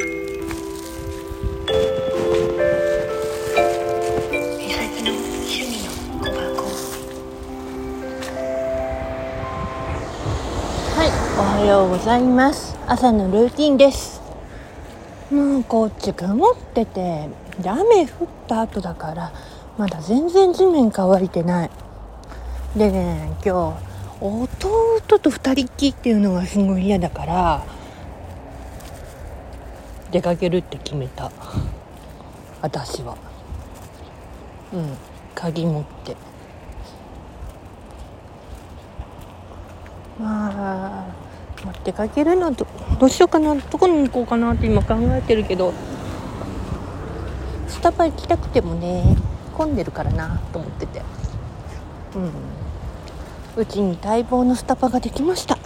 おはようございます。朝のルーティンです。もうこっち曇っててで雨降った後だからまだ全然地面乾いてない。でね今日弟と二人っきりっていうのがすごい嫌だから出かけるって決めた。私は。うん。鍵持って。まあ持ってかけるのどどうしようかな。どこに行こうかなって今考えてるけど。スタバ行きたくてもね混んでるからなと思ってて。うん。うちに待望のスタバができました。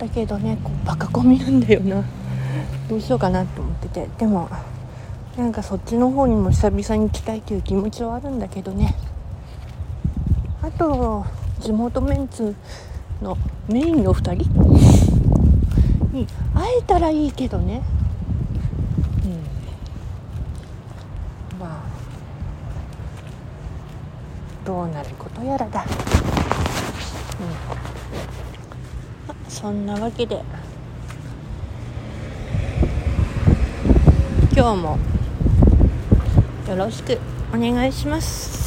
だけどねこうバカ込みなんだよな。どうしようかなと思ってて。でもなんかそっちの方にも久々に来たいという気持ちはあるんだけどね。あと地元メンツのメインの2人？に会えたらいいけどね。うん。まあどうなることやらだ。うん。そんなわけで。今日もよろしくお願いします。